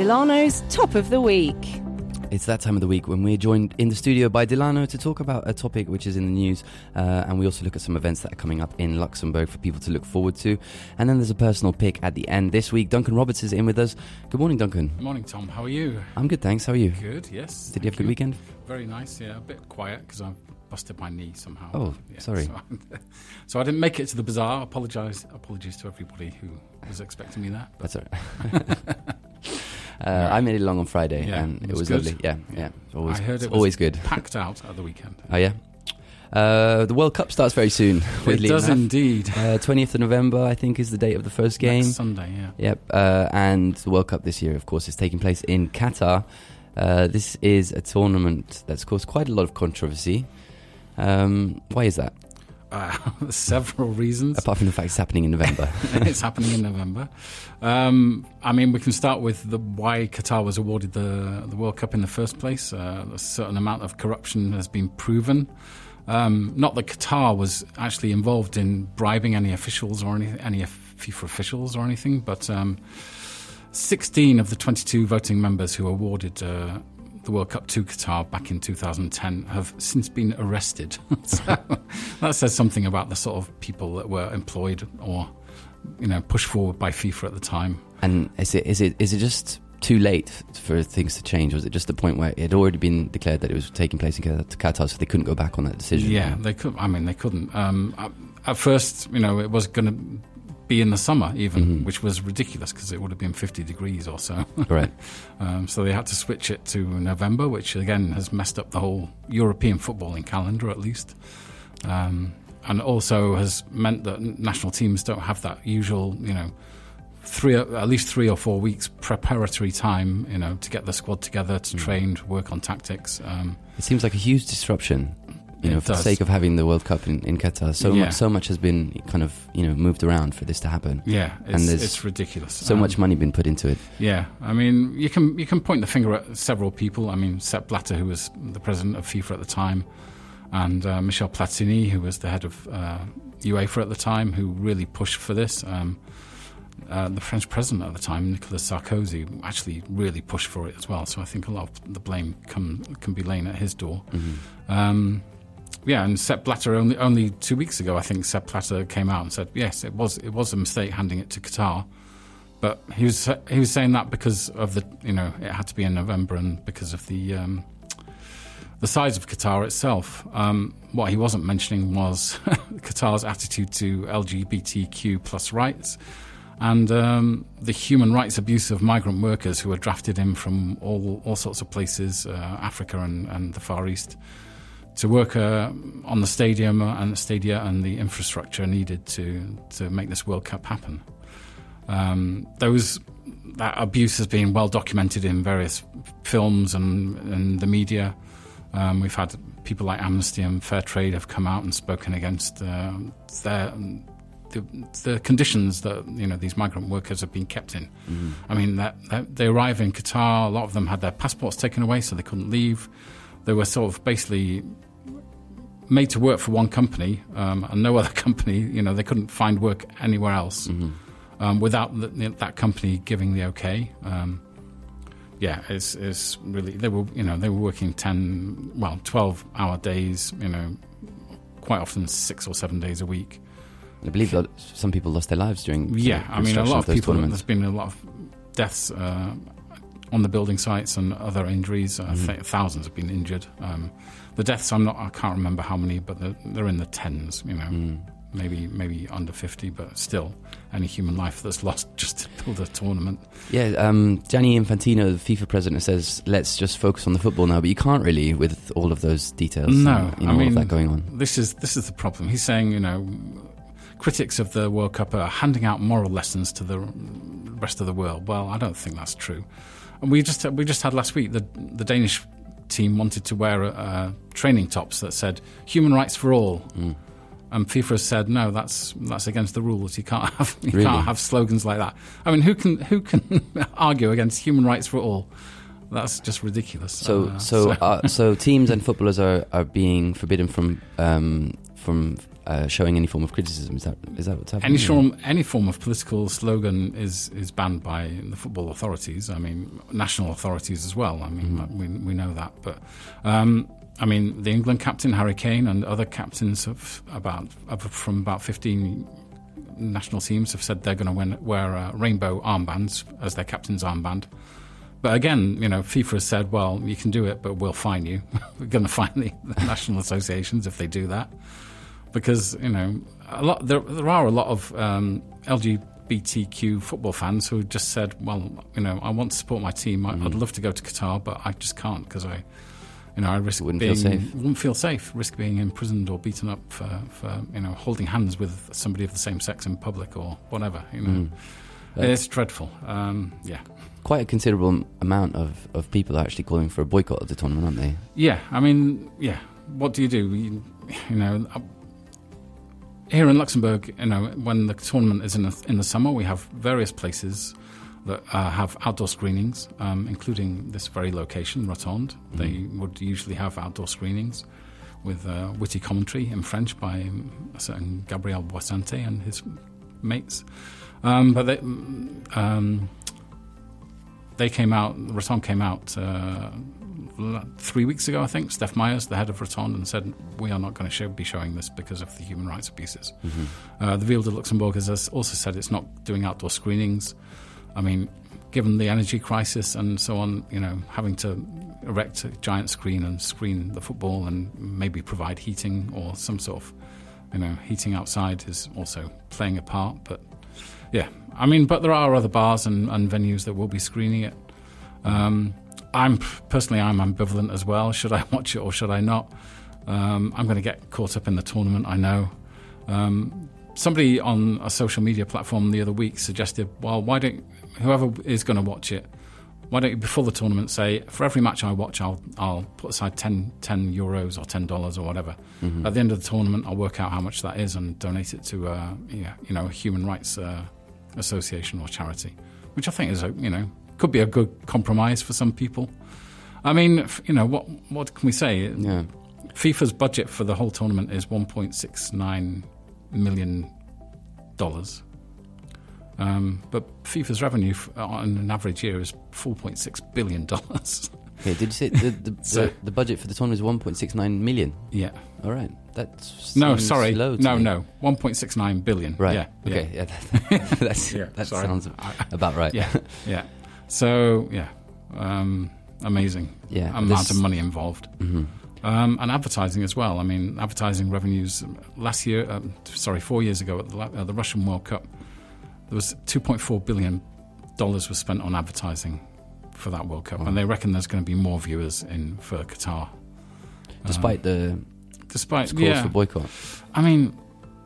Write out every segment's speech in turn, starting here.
Delano's Top of the Week. It's that time of the week when we're joined in the studio by Delano to talk about a topic which is in the news, uh, and we also look at some events that are coming up in Luxembourg for people to look forward to. And then there's a personal pick at the end this week. Duncan Roberts is in with us. Good morning, Duncan. Good morning, Tom. How are you? I'm good, thanks. How are you? Good, yes. Did you have a good weekend? Very nice, yeah. A bit quiet because I busted my knee somehow. Oh, Yeah, sorry. So, so I didn't make it to the bazaar. Apologise, apologies to everybody who was expecting me there. But That's all right. uh, I made it along on Friday, Yeah, and it was good. lovely. Yeah, yeah. It's always, I heard it was always good. packed out at the weekend. Oh yeah. Uh, the World Cup starts very soon. it does enough. indeed. Uh, 20th of November, I think, is the date of the first game. Next Sunday, yeah. Yep, uh, and the World Cup this year, of course, is taking place in Qatar. Uh, this is a tournament that's caused quite a lot of controversy. Um, why is that? Uh, several reasons. Apart from the fact it's happening in November. it's happening in November. Um, I mean, we can start with the why Qatar was awarded the the World Cup in the first place. Uh, a certain amount of corruption has been proven. Um, not that Qatar was actually involved in bribing any officials or any any FIFA officials or anything, but um, 16 of the 22 voting members who awarded uh, the World Cup to Qatar back in 2010 have since been arrested. so that says something about the sort of people that were employed or you know pushed forward by FIFA at the time. and is it is it is it just too late for things to change? Was it just the point where it had already been declared that it was taking place in Qatar, so they couldn't go back on that decision? Yeah, they could. I mean, they couldn't. Um, at, at first, you know, it was going to be in the summer even, Mhm. which was ridiculous because it would have been 50 degrees or so. Right. Um, so they had to switch it to November, which again has messed up the whole European footballing calendar at least. Um, and also has meant that national teams don't have that usual, you know, three at least three or four weeks preparatory time, you know, to get the squad together, to Mm. train, to work on tactics. Um, It seems like a huge disruption. You know, for the sake of having the World Cup in, in Qatar, so Yeah. much, so much has been kind of you know moved around for this to happen. yeah, And it's, there's it's ridiculous. So Um, much money been put into it. Yeah, I mean, you can you can point the finger at several people. I mean, Sepp Blatter, who was the president of FIFA at the time, and uh, Michel Platini, who was the head of uh, UEFA at the time, who really pushed for this. Um, uh, the French president at the time, Nicolas Sarkozy, actually really pushed for it as well. So I think a lot of the blame come, can be laid at his door. Um, yeah, and Sepp Blatter only only two weeks ago, I think Sepp Blatter came out and said, yes, it was it was a mistake handing it to Qatar, but he was he was saying that because of the you know it had to be in November and because of the um, the size of Qatar itself. Um, what he wasn't mentioning was Qatar's attitude to LGBTQ plus rights and um, the human rights abuse of migrant workers who are drafted in from all all sorts of places, uh, Africa and, and the Far East to work uh, on the stadium and the stadia and the infrastructure needed to to make this World Cup happen. Um, those that abuse has been well documented in various films and, and the media. Um, we've had people like Amnesty and Fair Trade have come out and spoken against uh, their, the, the conditions that you know these migrant workers have been kept in. I mean, that, that they arrive in Qatar. A lot of them had their passports taken away, so they couldn't leave. They were sort of basically made to work for one company um, and no other company. You know, they couldn't find work anywhere else um, without the, that company giving the okay. Um, yeah, it's, it's really they were you know they were working ten well twelve hour days. You know, quite often six or seven days a week. I believe that some people lost their lives during. the Yeah, I mean, a lot of those people. tournaments. There's been a lot of deaths uh, on the building sites and other injuries. Uh, Mhm. th- thousands have been injured. Um, the deaths, I'm not. I can't remember how many, but they're, they're in the tens. You know, Mm. maybe maybe under fifty, but still, any human life that's lost just to build a tournament. Yeah, um, Gianni Infantino, the FIFA president, says let's just focus on the football now. But you can't really with all of those details. No, and, you know, I all mean, of that going on. This is this is the problem. He's saying, you know, critics of the World Cup are handing out moral lessons to the rest of the world. Well, I don't think that's true. And we just we just had last week the the Danish team wanted to wear uh, training tops that said "human rights for all." Mm. And FIFA has said no, that's that's against the rules. You can't have you Really? can't have slogans like that. I mean, who can who can argue against human rights for all? That's just ridiculous. So, Uh, so, uh, so teams and footballers are, are being forbidden from um, from uh, showing any form of criticism. Is that is that what's happening? Any form, any form of political slogan is is banned by the football authorities. I mean, national authorities as well. I mean, Mhm. we we know that. But um, I mean, the England captain Harry Kane and other captains of about of, from about fifteen national teams have said they're going to wear uh, rainbow armbands as their captain's armband. But again, you know, FIFA has said, well, you can do it, but we'll fine you. We're going to fine the, the national associations if they do that, because you know, a lot there there are a lot of um, LGBTQ football fans who just said, well, you know, I want to support my team. I, I'd love to go to Qatar, but I just can't because I, you know, I risk Wouldn't being feel safe. wouldn't feel safe, risk being imprisoned or beaten up for, for you know holding hands with somebody of the same sex in public or whatever. You know, Mm. Uh, it's dreadful. Um, yeah. Quite a considerable amount of, of people are actually calling for a boycott of the tournament, aren't they? Yeah, I mean, yeah. What do you do? You, you know, here in Luxembourg, you know, when the tournament is in the, in the summer, we have various places that uh, have outdoor screenings, um, including this very location, Rotonde. They would usually have outdoor screenings with uh, witty commentary in French by a certain Gabriel Boissante and his mates. Um, but they, um, they came out, Rotonde came out uh, three weeks ago, I think. Steph Myers, the head of Rotonde, and said, We are not going to show, be showing this because of the human rights abuses. Uh, the Ville de Luxembourg has also said it's not doing outdoor screenings. I mean, given the energy crisis and so on, you know, having to erect a giant screen and screen the football and maybe provide heating or some sort of, you know, heating outside is also playing a part. But yeah, I mean, but there are other bars and, and venues that will be screening it. Um, I'm personally, I'm ambivalent as well. Should I watch it or should I not? Um, I'm going to get caught up in the tournament. I know. Um, somebody on a social media platform the other week suggested, well, why don't whoever is going to watch it, why don't you before the tournament say for every match I watch, I'll I'll put aside 10, 10 euros or ten dollars or whatever. Mhm. At the end of the tournament, I'll work out how much that is and donate it to uh, yeah, you know a human rights uh, association or charity, which I think is a you know could be a good compromise for some people. I mean, you know what what can we say? Yeah. FIFA's budget for the whole tournament is 1.69 million dollars. Um, but FIFA's revenue on an average year is 4.6 billion dollars. Okay, did you say the, the, So- the, the budget for the tournament is 1.69 million? yeah. All right. That's No, sorry. No, me. no. 1.69 billion. Right. Yeah. Okay. Yeah. that, that's, Yeah, that sounds about right. Yeah. Yeah. So, yeah. Um, amazing Yeah. amount this- of money involved. Mhm. Um, and advertising as well. I mean, advertising revenues um, last year, um, sorry, four years ago at the, uh, the Russian World Cup, there was 2.4 billion dollars was spent on advertising for that World Cup, Wow. and they reckon there's going to be more viewers in for Qatar. Despite the Um, despite calls yeah, for boycott. I mean,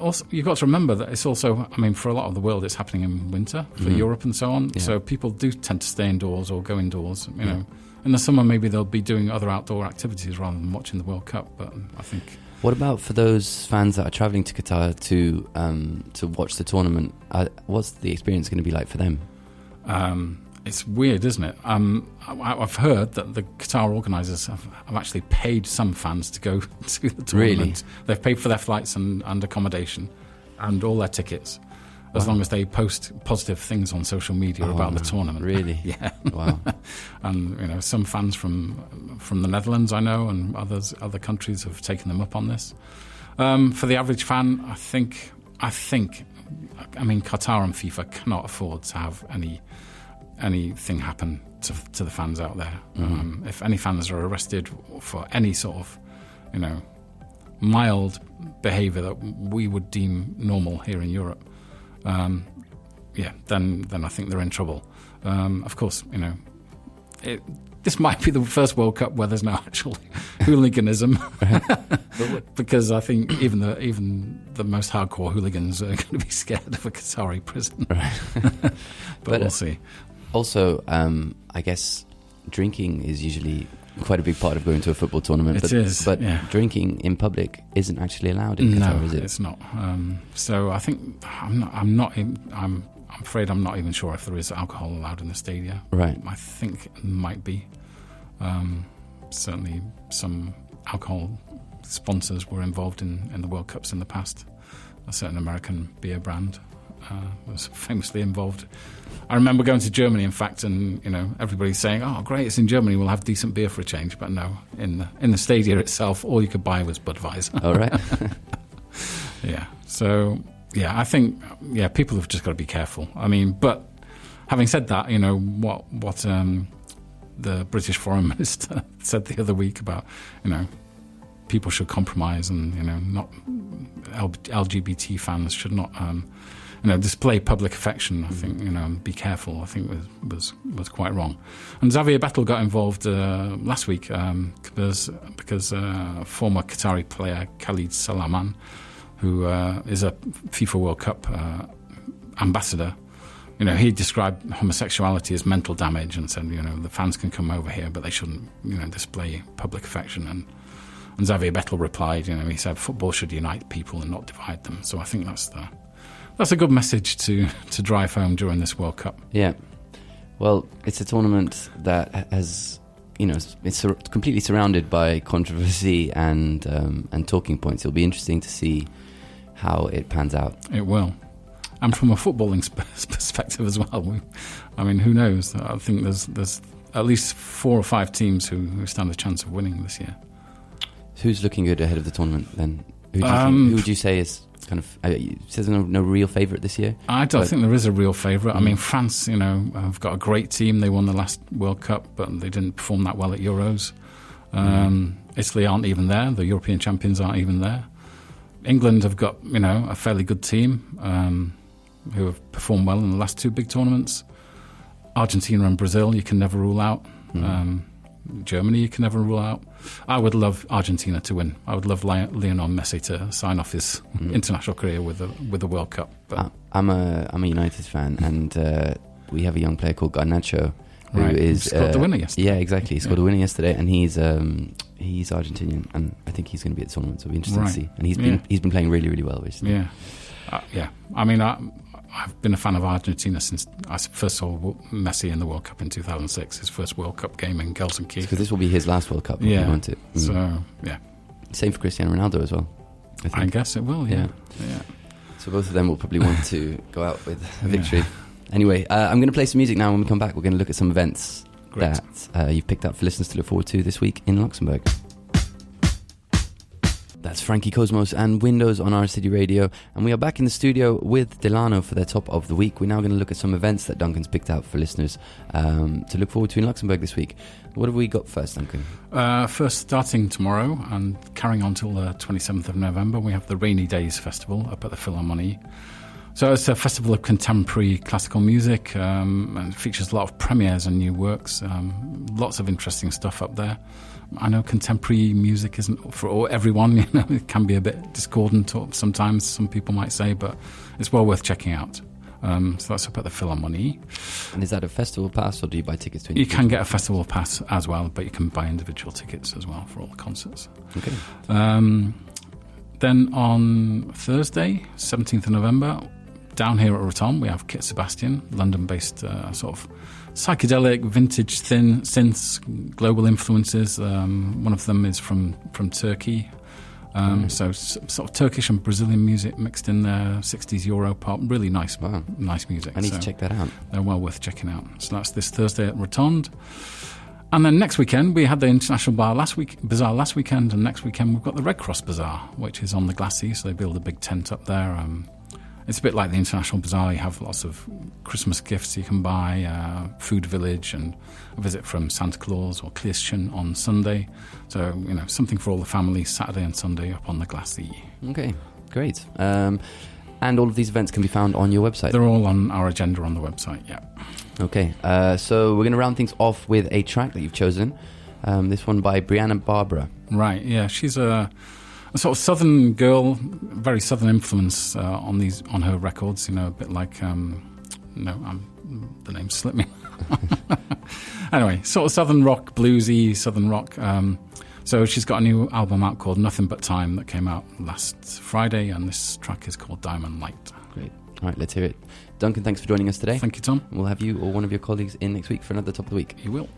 also you've got to remember that it's also, I mean, for a lot of the world, it's happening in winter for Mhm. Europe and so on. Yeah. So people do tend to stay indoors or go indoors. You Yeah. know, in the summer maybe they'll be doing other outdoor activities rather than watching the World Cup. But I think What about for those fans that are traveling to Qatar to um, to watch the tournament? Uh, what's the experience going to be like for them? um, it's weird, isn't it? Um, I, I've heard that the Qatar organisers have, have actually paid some fans to go to the tournament. Really? They've paid for their flights and, and accommodation and all their tickets. As Wow. long as they post positive things on social media Oh, about the tournament, Really? yeah. Wow. and you know some fans from from the Netherlands I know and others other countries have taken them up on this. Um, for the average fan, I think I think I mean Qatar and FIFA cannot afford to have any anything happen to, to the fans out there. Mhm. Um, if any fans are arrested for any sort of you know mild behaviour that we would deem normal here in Europe, um, yeah, then then I think they're in trouble. Um, of course, you know, it, this might be the first World Cup where there's no actual hooliganism, because I think even the even the most hardcore hooligans are going to be scared of a Qatari prison. but, But, we'll uh, see. Also, um, I guess drinking is usually quite a big part of going to a football tournament. It but, is, but yeah. drinking in public isn't actually allowed in Qatar, no, is it? it's not. Um, so I think I'm not. I'm not. in- I'm. I'm afraid I'm not even sure if there is alcohol allowed in the stadia. Right. I think it might be. Um, certainly, some alcohol sponsors were involved in, in the World Cups in the past. A certain American beer brand uh, was famously involved. I remember going to Germany, in fact, and you know everybody's saying, "Oh, great, it's in Germany. We'll have decent beer for a change." But no, in the in the stadium itself, all you could buy was Budweiser. All right. yeah. So yeah, I think yeah, people have just got to be careful. I mean, but having said that, you know what what um, the British Foreign Minister said the other week about you know people should compromise and you know not LGBT fans should not um, you know display public affection. I think you know be careful. I think was was was quite wrong. And Xavier Bettel got involved uh, last week um, because because uh, former Qatari player Khalid Salman, who uh, is a FIFA World Cup uh, ambassador. You know, he described homosexuality as mental damage and said, you know, the fans can come over here, but they shouldn't, you know, display public affection. And and Xavier Bettel replied, you know, he said football should unite people and not divide them. So I think that's the that's a good message to to drive home during this World Cup. Yeah. Well, it's a tournament that has, you know, it's completely surrounded by controversy and um, and talking points. It'll be interesting to see how it pans out. It will. And from a footballing perspective as well, we, I mean, who knows? I think there's there's at least four or five teams who, who stand a chance of winning this year. Who's looking good ahead of the tournament then? Who, do you Um, think, who would you say is kind of? Uh, says no, no real favourite this year. I don't But- think there is a real favourite. I Mm. mean, France, you know, have got a great team. They won the last World Cup, but they didn't perform that well at Euros. Um, Italy aren't even there. The European champions aren't even there. England have got, you know, a fairly good team um, who have performed well in the last two big tournaments. Argentina and Brazil, you can never rule out. Mm. Um, Germany, you can never rule out. I would love Argentina to win. I would love Li- Lionel Messi to sign off his Mm. international career with a with a World Cup. But I'm a I'm a United fan, and uh, we have a young player called Garnacho, who Right, is he scored the uh, winner yesterday. Yeah, exactly. He scored Yeah. a winner yesterday, and he's um, he's Argentinian, and I think he's going to be at the tournament. So it'll be interesting Right. to see. And he's been Yeah. he's been playing really really well recently. Yeah, uh, yeah. I mean, I, I've been a fan of Argentina since I first saw Messi in the World Cup in 2006, his first World Cup game in Gelsenkirchen. Because this will be his last World Cup. if Yeah. wants it. Mm. So yeah, Same for Cristiano Ronaldo as well. I think. I guess it will. Yeah, yeah. So both of them will probably want to go out with a Yeah. victory. Anyway, uh, I'm going to play some music now. When we come back, we're going to look at some events Great. that uh, you've picked up for listeners to look forward to this week in Luxembourg. That's Frankie Cosmos and Windows on our city radio, and we are back in the studio with Delano for their top of the week. We're now going to look at some events that Duncan's picked out for listeners um, to look forward to in Luxembourg this week. What have we got first, Duncan? Uh, first, starting tomorrow and carrying on till the 27th of November, we have the Rainy Days Festival up at the Philharmonie. So it's a festival of contemporary classical music um, and features a lot of premieres and new works. Um, lots of interesting stuff up there. I know contemporary music isn't for everyone. You know, it can be a bit discordant sometimes. Some people might say, but it's well worth checking out. Um, so that's up at the Philharmonie. And is that a festival pass, or do you buy tickets to? You can get a festival pass as well, but you can buy individual tickets as well for all the concerts. Okay. Um, then on Thursday, 17th of November, down here at Rotonde, we have Kit Sebastian, London based uh, sort of psychedelic, vintage thin synths, global influences. Um, one of them is from, from Turkey. Um, Mm. So s- sort of Turkish and Brazilian music mixed in there, 60s Euro pop, really nice, Wow. nice music. I need So- to check that out. they're well worth checking out. So that's this Thursday at Rotonde. And then next weekend, we had the International Bar last week, Bazaar last weekend, and next weekend we've got the Red Cross Bazaar, which is on the Glacis. So they build a big tent up there. Um, it's a bit like the International Bazaar. You have lots of Christmas gifts you can buy, uh, food village, and a visit from Santa Claus or Christian on Sunday. So, you know, something for all the family Saturday and Sunday up on the Glacis. Okay, great. Um, and all of these events can be found on your website. They're all on our agenda on the website, yeah. Okay, uh, so we're going to round things off with a track that you've chosen. Um, this one by Brianna Barbara. Right, yeah, she's a, a sort of southern girl, very southern influence uh, on these on her records. You know, a bit like um, no, um, the name slipped me. anyway, sort of southern rock, bluesy southern rock. Um, so she's got a new album out called Nothing But Time that came out last Friday, and this track is called Diamond Light. Great. All right, let's hear it. Duncan, thanks for joining us today. Thank you, Tom. We'll have you or one of your colleagues in next week for another top of the week. You will.